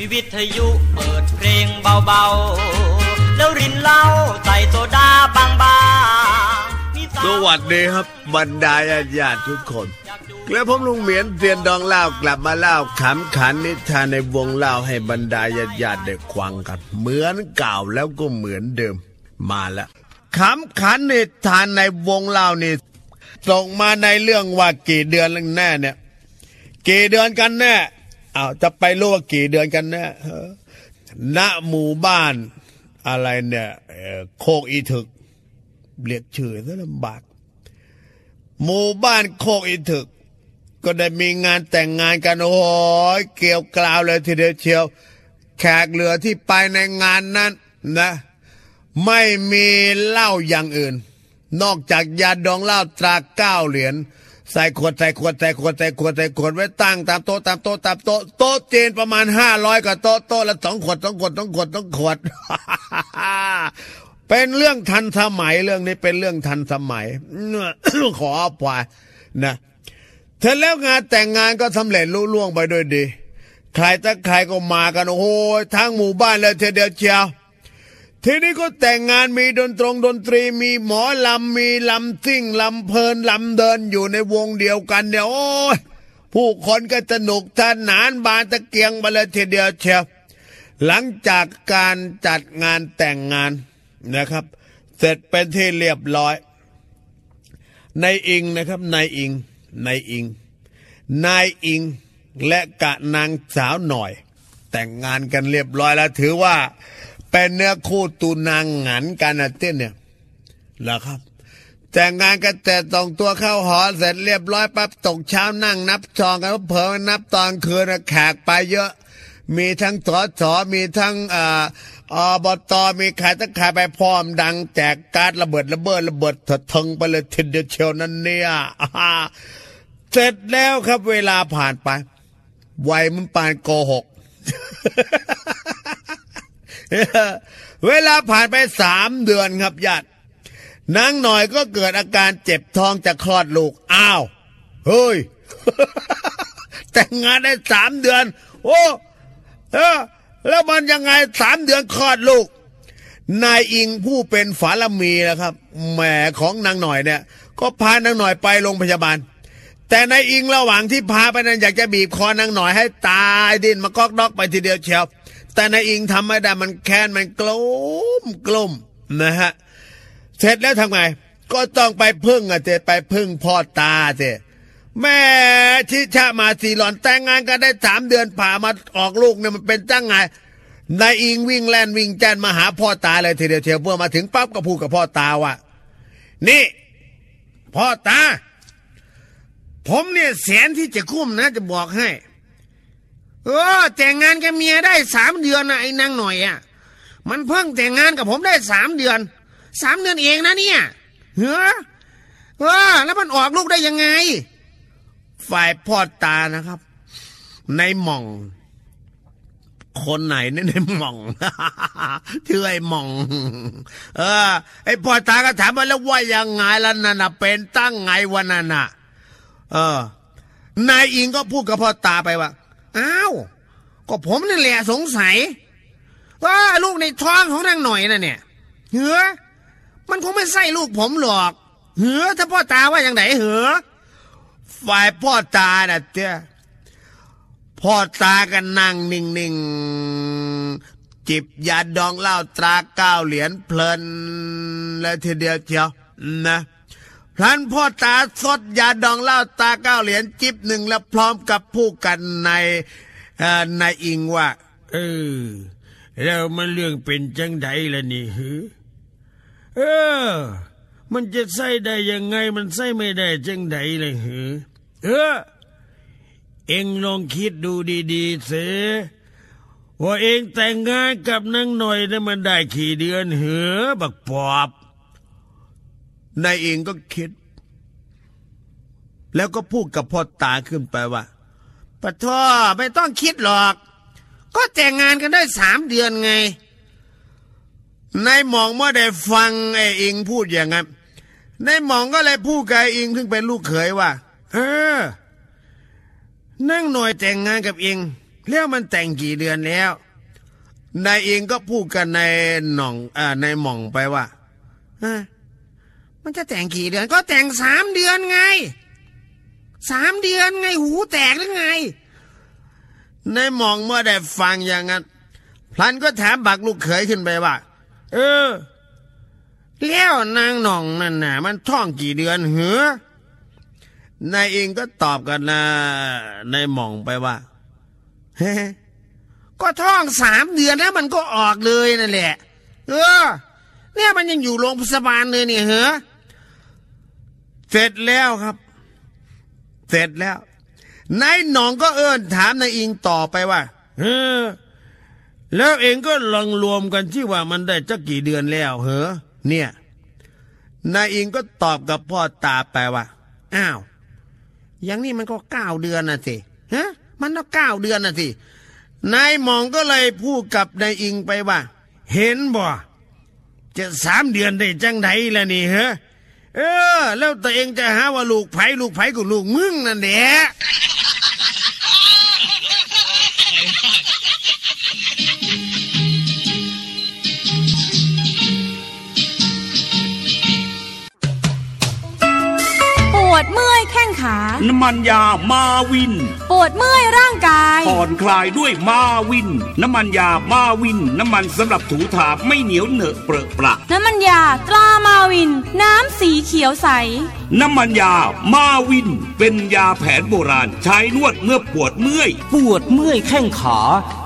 มีวิทยุเปิดเพลงเบาๆ แล้วรินเหล้าใส่โซดาบางๆสวัสดีครับบรรดาญาติญาติทุกคนแล้วผมลุงเหมียนเตียนดองเล่ากลับมาเล่าขำขันนิทานในวงเล่าให้บรรดาญาติญาติได้ฟังกัน เหมือนเก่าแล้วก็เหมือนเดิมมาแล้วขำขันนิทานในวงเล่านี่ส่งมาในเรื่องว่ากี่เดือนแล้วแน่เนี่ย กี่เดือนกันแน่ อ้าวจะไปรู้ว่ากี่เดือนกันแน่เออณหมู่บ้านอะไรเนี่ยโคกอีถึกเรียกชื่อซะลำบาก หมู่บ้านโคกอินถึก ก็ได้มีงานแต่งงานกันโอ้ยเกี่ยวกล่าวเลยทีเดียวเชียว แขกเหลือที่ไปในงานนั้นนะ ไม่มีเหล้าอย่างอื่น นอกจากยาดองเหล้าตราเก้าเหรียญ ใส่ขวดใส่ขวดใส่ขวดใส่ขวดใส่ขวดไว้ตั้งตามโต๊ะตามโต๊ะตามโต๊ะโต๊ะจีนประมาณห้าร้อยกว่าโต๊ะโต๊ะละสองขวดสองขวดสองขวดสองขวด เป็นเรื่องทันสมัยเรื่องนี้เป็นเรื่องทันสมัยขออภัยนะเสร็จแล้วงานแต่งงานก็สำเร็จลุล่วงไปด้วยดี ใครตั้งใครก็มากันโอ้โหทั้งหมู่บ้านเลยเทีเดียวเชียว ทีนี้ก็แต่งงานมีดนตรงดนตรีมีหมอลำมีลำซิ่งลำเพลินลำเดินอยู่ในวงเดียวกันเนี่ยโอ้ยผู้คนก็สนุกสนานบานตะเกียงมาเลยทีเดียวเชียวหลังจากการจัดงานแต่งงานนะครับ เสร็จเป็นที่เรียบร้อยนายอิงนะครับนายอิงนายอิงนายอิงและกะนางสาวหน่อย แต่งงานกันเรียบร้อยแล้วถือว่า เป็นเนื้อคู่ตูนางหงันกันนะเต้นเนี่ยเหรอครับ แต่งงานกันแต่ตองตัวเข้าหอเสร็จเรียบร้อยปั๊บตกเช้านั่งนับจองกันเผลอนับตอนคืนแขกไปเยอะ มีทั้งสอสอมีทั้งอ่าอบตมีใครตั้งใครไปพร้อมดัง แจกการ์ดระเบิดระเบิดระเบิดถดทึงไปเลยทีเดียวเชียวนั่นเนี่ยเสร็จแล้วครับเวลาผ่านไปวัยมันปานโกหก เวลาผ่านไปสามเดือนครับญาตินางหน่อยก็เกิดอาการเจ็บท้องจะคลอดลูก อ้าว เฮ้ย แต่งงานได้สามเดือน โอ้เออแล้วมันยังไงสามเดือนคลอดลูก นายอิงผู้เป็นฝาลมีนะครับแหมของนางหน่อยเนี่ย ก็พานางหน่อยไปโรงพยาบาล แต่นายอิงระหว่างที่พาไปนั้นอยากจะบีบคอนางหน่อยให้ตายดิ้นมากอกดอกไปทีเดียวเชียว แต่นายอิงทำไม่ได้มันแค้นมันกลุ้มกลุ้มนะฮะเสร็จแล้วทำไง ก็ต้องไปพึ่งอะเจไปพึ่งพ่อตาเจแม่ชิชะมาสีหลอนแต่งงานกันได้สามเดือนผ่ามาออกลูกเนี่ยมันเป็นจังไงนายอิงวิ่งแล่นวิ่งแจนมาหาพ่อตาเลยทีเดียวเชียวเพื่อมาถึงปั๊บก็พูดกับพ่อตาว่านี่ พ่อตา ผมเนี่ยแสนที่จะคุ้มนะจะบอกให้ เออ แต่งงานกับเมียได้สามเดือนนะไอ้นางหน่อยอะ มันเพิ่งแต่งงานกับผมได้สามเดือนสามเดือนเองนะเนี่ยเฮ้อเออแล้วมันออกลูกได้ยังไง ฝ่ายพ่อตานะครับ ในหม่อง คนไหนเนี่ยในหม่องชื่อไอ้หม่อง เออ ไอ้พ่อตาก็ถามมาแล้วว่ายังไงล่ะนั่นน่ะเป็นตั้งไงวันนั้นน่ะ เออนายอิงก็พูดกับพ่อตาไปว่า อ้าว ก็ผมนี่แหละสงสัย ว่าลูกในท้องของนางหน่อยน่ะเนี่ยเหือมันคงไม่ใช่ลูกผมหรอกเหือถ้าพ่อตาว่าอย่างไหนเหือฝ่ายพ่อตาน่ะเจ้าพ่อตากันนั่งนิ่งๆจิบยาดองเหล้าตราเก้าเหรียญเพลินเลยทีเดียวเชียวนะ พลันพ่อตาสดยาดองเหล้าตาเก้าเหรียญจิบหนึ่งแล้วพร้อมกับผู้กันในเอ่อนอิงว่า เออ แล้วมันเรื่องเป็นจังไดล่ะนี่หือเออ มันจะใส่ได้ยังไงมันใส่ไม่ได้จังไดเลยหือเออ เอ็งลองคิดดูดีๆเสว่าเอ็งแต่งงานกับนางหน่อยนั้มันได้ขี่เดือนเหรอบักปอบ นายเองก็คิด แล้วก็พูดกับพ่อตาขึ้นไปว่าปะท่อไม่ต้องคิดหรอก ก็แต่งงานกันได้สามเดือนไงนายหมองเมื่อได้ฟังไอ้อิงพูดอย่างนั้นนายหมองก็เลยพูดกับไอ้อิงซึ่งเป็นลูกเขยว่า เออ นั่งหน่อยแต่งงานกับเองแล้วมันแต่งกี่เดือนแล้วนายเองก็พูดกันในหน่องอ่าในหม่องไปว่าฮะ มันจะแต่งกี่เดือนก็แต่งสามเดือนไงสามเดือนไงหูแตกหรือไงในมองเมื่อได้ฟังอย่างนั้น พลันก็ถามบักลูกเขยขึ้นไปว่า เออ แล้วนางหน่องนั่นน่ะ มันท้องกี่เดือนเหรอนายเองก็ตอบกันนะในมองไปว่าเฮ้ก็ท้องสามเดือนแล้วมันก็ออกเลยนั่นแหละ เออ เนี่ยมันยังอยู่โรงพยาบาลเลยเนี่ยเหรอ เสร็จแล้วครับ เสร็จแล้วนายหนองก็เอิ้นถามนายอิงต่อไปว่าเออแล้วเองก็ลองรวมกันที่ว่ามันได้จักกี่เดือนแล้วเหรอเนี่ยนายอิงก็ตอบกับพ่อตาไปว่าอ้าวอย่างนี้มันก็เก้าเดือนนะสิฮะมันก็เก้าเดือนนะสินายมองก็เลยพูดกับนายอิงไปว่า เห็นบ่จะสามเดือนได้จังไดล่ะนี่เหรอ เออ แล้วตัวเองจะหาว่าลูกไผ่ลูกไผ่กับลูกมึงนั่นแหละ วดเมื่อยแข้งขา น้ำมันยามาวิน ปวดเมื่อยร่างกายผ่อนคลายด้วยมาวิน น้ำมันยามาวิน น้ำมันสำหรับถูถาไม่เหนียวเหนอะเปรอะปละน้ำมันยาตรามาวิน น้ำสีเขียวใส น้ำมันยามาวิน เป็นยาแผนโบราณ ใช้นวดเมื่อปวดเมื่อย ปวดเมื่อยแข้งขา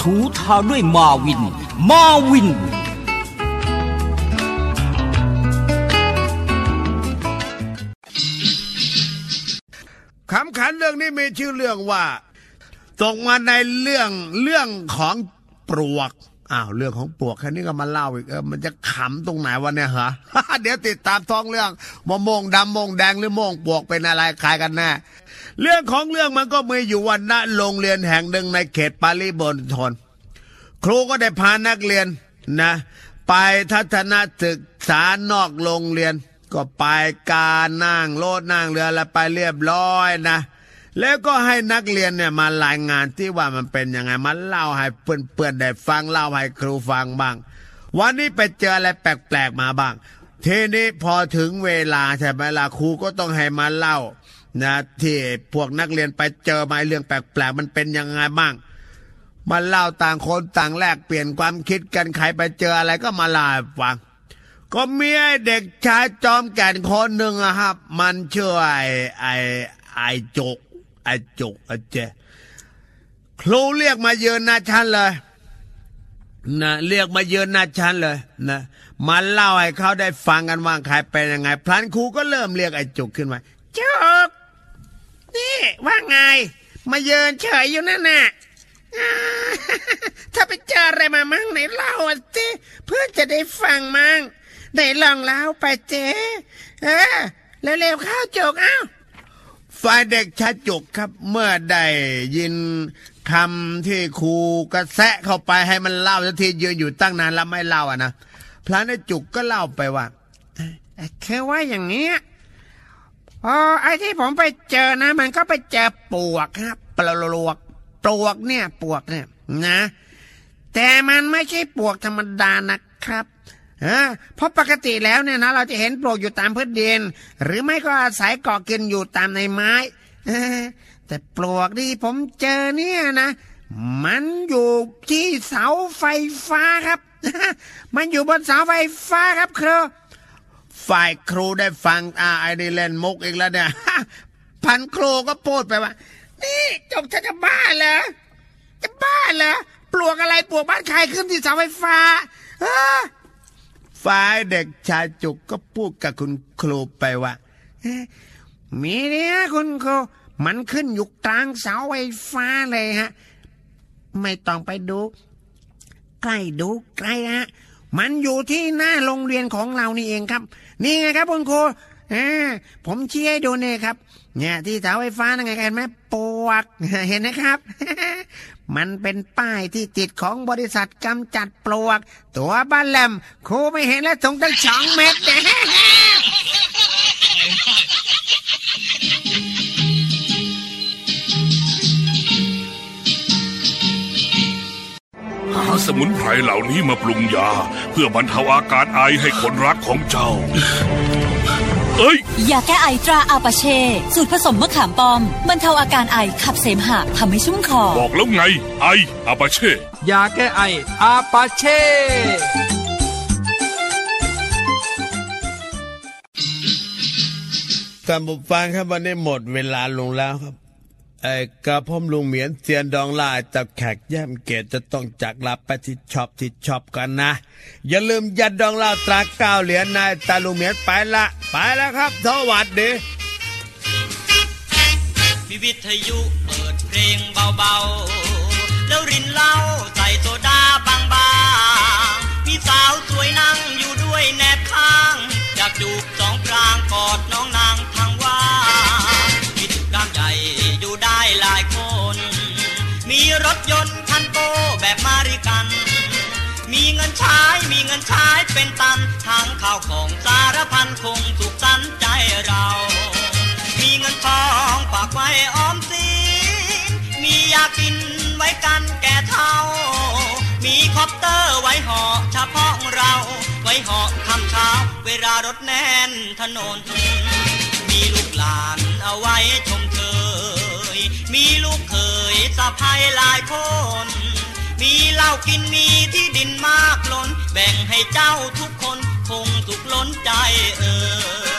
ถูทาด้วยมาวิน มาวิน นเรื่องนี้มีชื่อเรื่องว่า ตกมาในเรื่องเรื่องของปลวกอ้าวเรื่องของปลวกแค่นี้ก็มาเล่าอีกเออมันจะขำตรงไหนวะเนี่ยฮะเดี๋ยวติดตามท้องเรื่องมะม่วงดำมงแดงหรือมงปลวกเป็นอะไรคลายกันแน่เรื่องของเรื่องมันก็มีอยู่วันณโรงเรียนแห่งหนึ่งในเขตปาริบนทนครูก็ได้พานักเรียนนะ ไปทัศนศึกษานอกโรงเรียน ก็ไปการนั่งโลดนั่งเรือแล้วไปเรียบร้อยนะ แล้วก็ให้นักเรียนเนี่ยมารายงานที่ว่ามันเป็นยังไงมาเล่าให้เพื่อนๆได้ฟังเล่าให้ครูฟังบ้าง วันนี้ไปเจออะไรแปลกๆมาบ้าง ทีนี้พอถึงเวลาใช่ไหมล่ะครูก็ต้องให้มาเล่านะที่พวกนักเรียนไปเจอมาเรื่องแปลกๆมันเป็นยังไงบ้างมาเล่าต่างคนต่างแลกเปลี่ยนความคิดกันใครไปเจออะไรก็มาเล่าให้ฟัง ก็มีเด็กชายจอมแก่นคนหนึ่งอะครับ มันชื่อไอ้ไอ้ไอ้จก อจุกไอเจ ครูเรียกมาเยือนหน้าชั้นเลยนะเรียกมาเยือนหน้าชั้นเลยนะมาเล่าให้เขาได้ฟังกันว่าใครเป็นยังไง พลันครูก็เริ่มเรียกไอ้จุกขึ้นมาจุกนี่ว่าไง มาเยือนเฉยอยู่นั่นน่ะถ้าไปเจออะไรมามั่งไหนเล่าอะเจเพื่อจะได้ฟังมั่งไหนลองเล่าไปเจเออเร็วๆเข้าจุกเอ้า ฝ่ายเด็กชาจุกครับ เมื่อได้ยินคำที่ครูกระแซะเข้าไปให้มันเล่าสักทียืนอยู่ตั้งนานแล้วไม่เล่าอะนะพระนจุกก็เล่าไปว่าเอ่อคือว่าอย่างเนี้ยพอไอ้ที่ผมไปเจอนะ มันก็ไปเจอปลวกครับปลวกปลวกเนี่ยปลวกเนี่ยนะ แต่มันไม่ใช่ปลวกธรรมดานะครับ เพราะปกติแล้วเนี่ยนะเราจะเห็นปลวกอยู่ตามพื้นดิน หรือไม่ก็อาศัยเกาะกินอยู่ตามในไม้แต่ปลวกที่ผมเจอเนี่ยนะ มันอยู่ที่เสาไฟฟ้าครับ มันอยู่บนเสาไฟฟ้าครับครูฝ่ายครูได้ฟังอาไอ้นี่เล่นมุกอีกแล้วเนี่ยพันครูก็พูดไปว่า นี่จบจะจะบ้าเหรอจะบ้าเหรอปลวกอะไรปลวกบ้านใครขึ้นที่เสาไฟฟ้าเออ ฝ่ายเด็กชายจุกก็พูดกับคุณครูไปว่ามีเนี่ยคุณครูมันขึ้นอยู่กลางเสาไฟฟ้าเลยฮะ ไม่ต้องไปดู ใกล้ดูใกล้ฮะมันอยู่ที่หน้าโรงเรียนของเรานี่เองครับ นี่ไงครับคุณครูผมชี้ให้ดูเนี่ยครับ เนี่ยที่เสาไฟฟ้านั่นไงเห็นไหมปวกเห็นนะครับ มันเป็นป้ายที่ติดของบริษัทกำจัดปลวก ตัวบ้านแหลมครูไม่เห็นแล้วสงตั้งสองเมตรคหาสมุนไพรเหล่านี้มาปรุงยา เพื่อบรรเทาอาการไอให้คนรักของเจ้า เอ้ยยาแก้ไอตราอาปาเช่ สูตรผสมมะขามป้อมบรรเทาอาการไอขับเสมหะทำให้ชุ่มคอ บอกแล้วไง ไออาปาเช่ยาแก้ไออาปาเช่ท่านผู้ฟังครับวันนี้หมดเวลาลงแล้วครับ ไอ้กระผมลุงเหมียนเซียนดองลายตับแขกแย้มเกตจะต้องจากลาไปที่ชอบที่ชอบกันนะ อย่าลืมยัดดองล่าตราเก้าเหรียญนายตาลุงเหมียนไปละไปแล้วครับสวัสดีมีวิทยุเปิดเพลงเบาๆ แล้วรินเหล้าใส่โซดาบางๆ มีสาวสวยนั่งอยู่ด้วยแนบข้าง อยากจูบสองกลางกอดน้องนางทางว่า กัน มีเงินใช้มีเงินใช้เป็นตันทั้งข้าวของสารพันคงสุขสันใจเรา มีเงินทองฝากไว้ออมสินมียากินไว้กันแก่เท่า มีคอปเตอร์ไว้หอเฉพาะเรา ไว้หอคำเช้าเวลารถแน่นถนน มีลูกหลานเอาไว้ชมเชยมีลูกเคยสะพายหลายคน มีเหล้ากินมีที่ดินมากล้น แบ่งให้เจ้าทุกคนคงสุขล้นใจเออ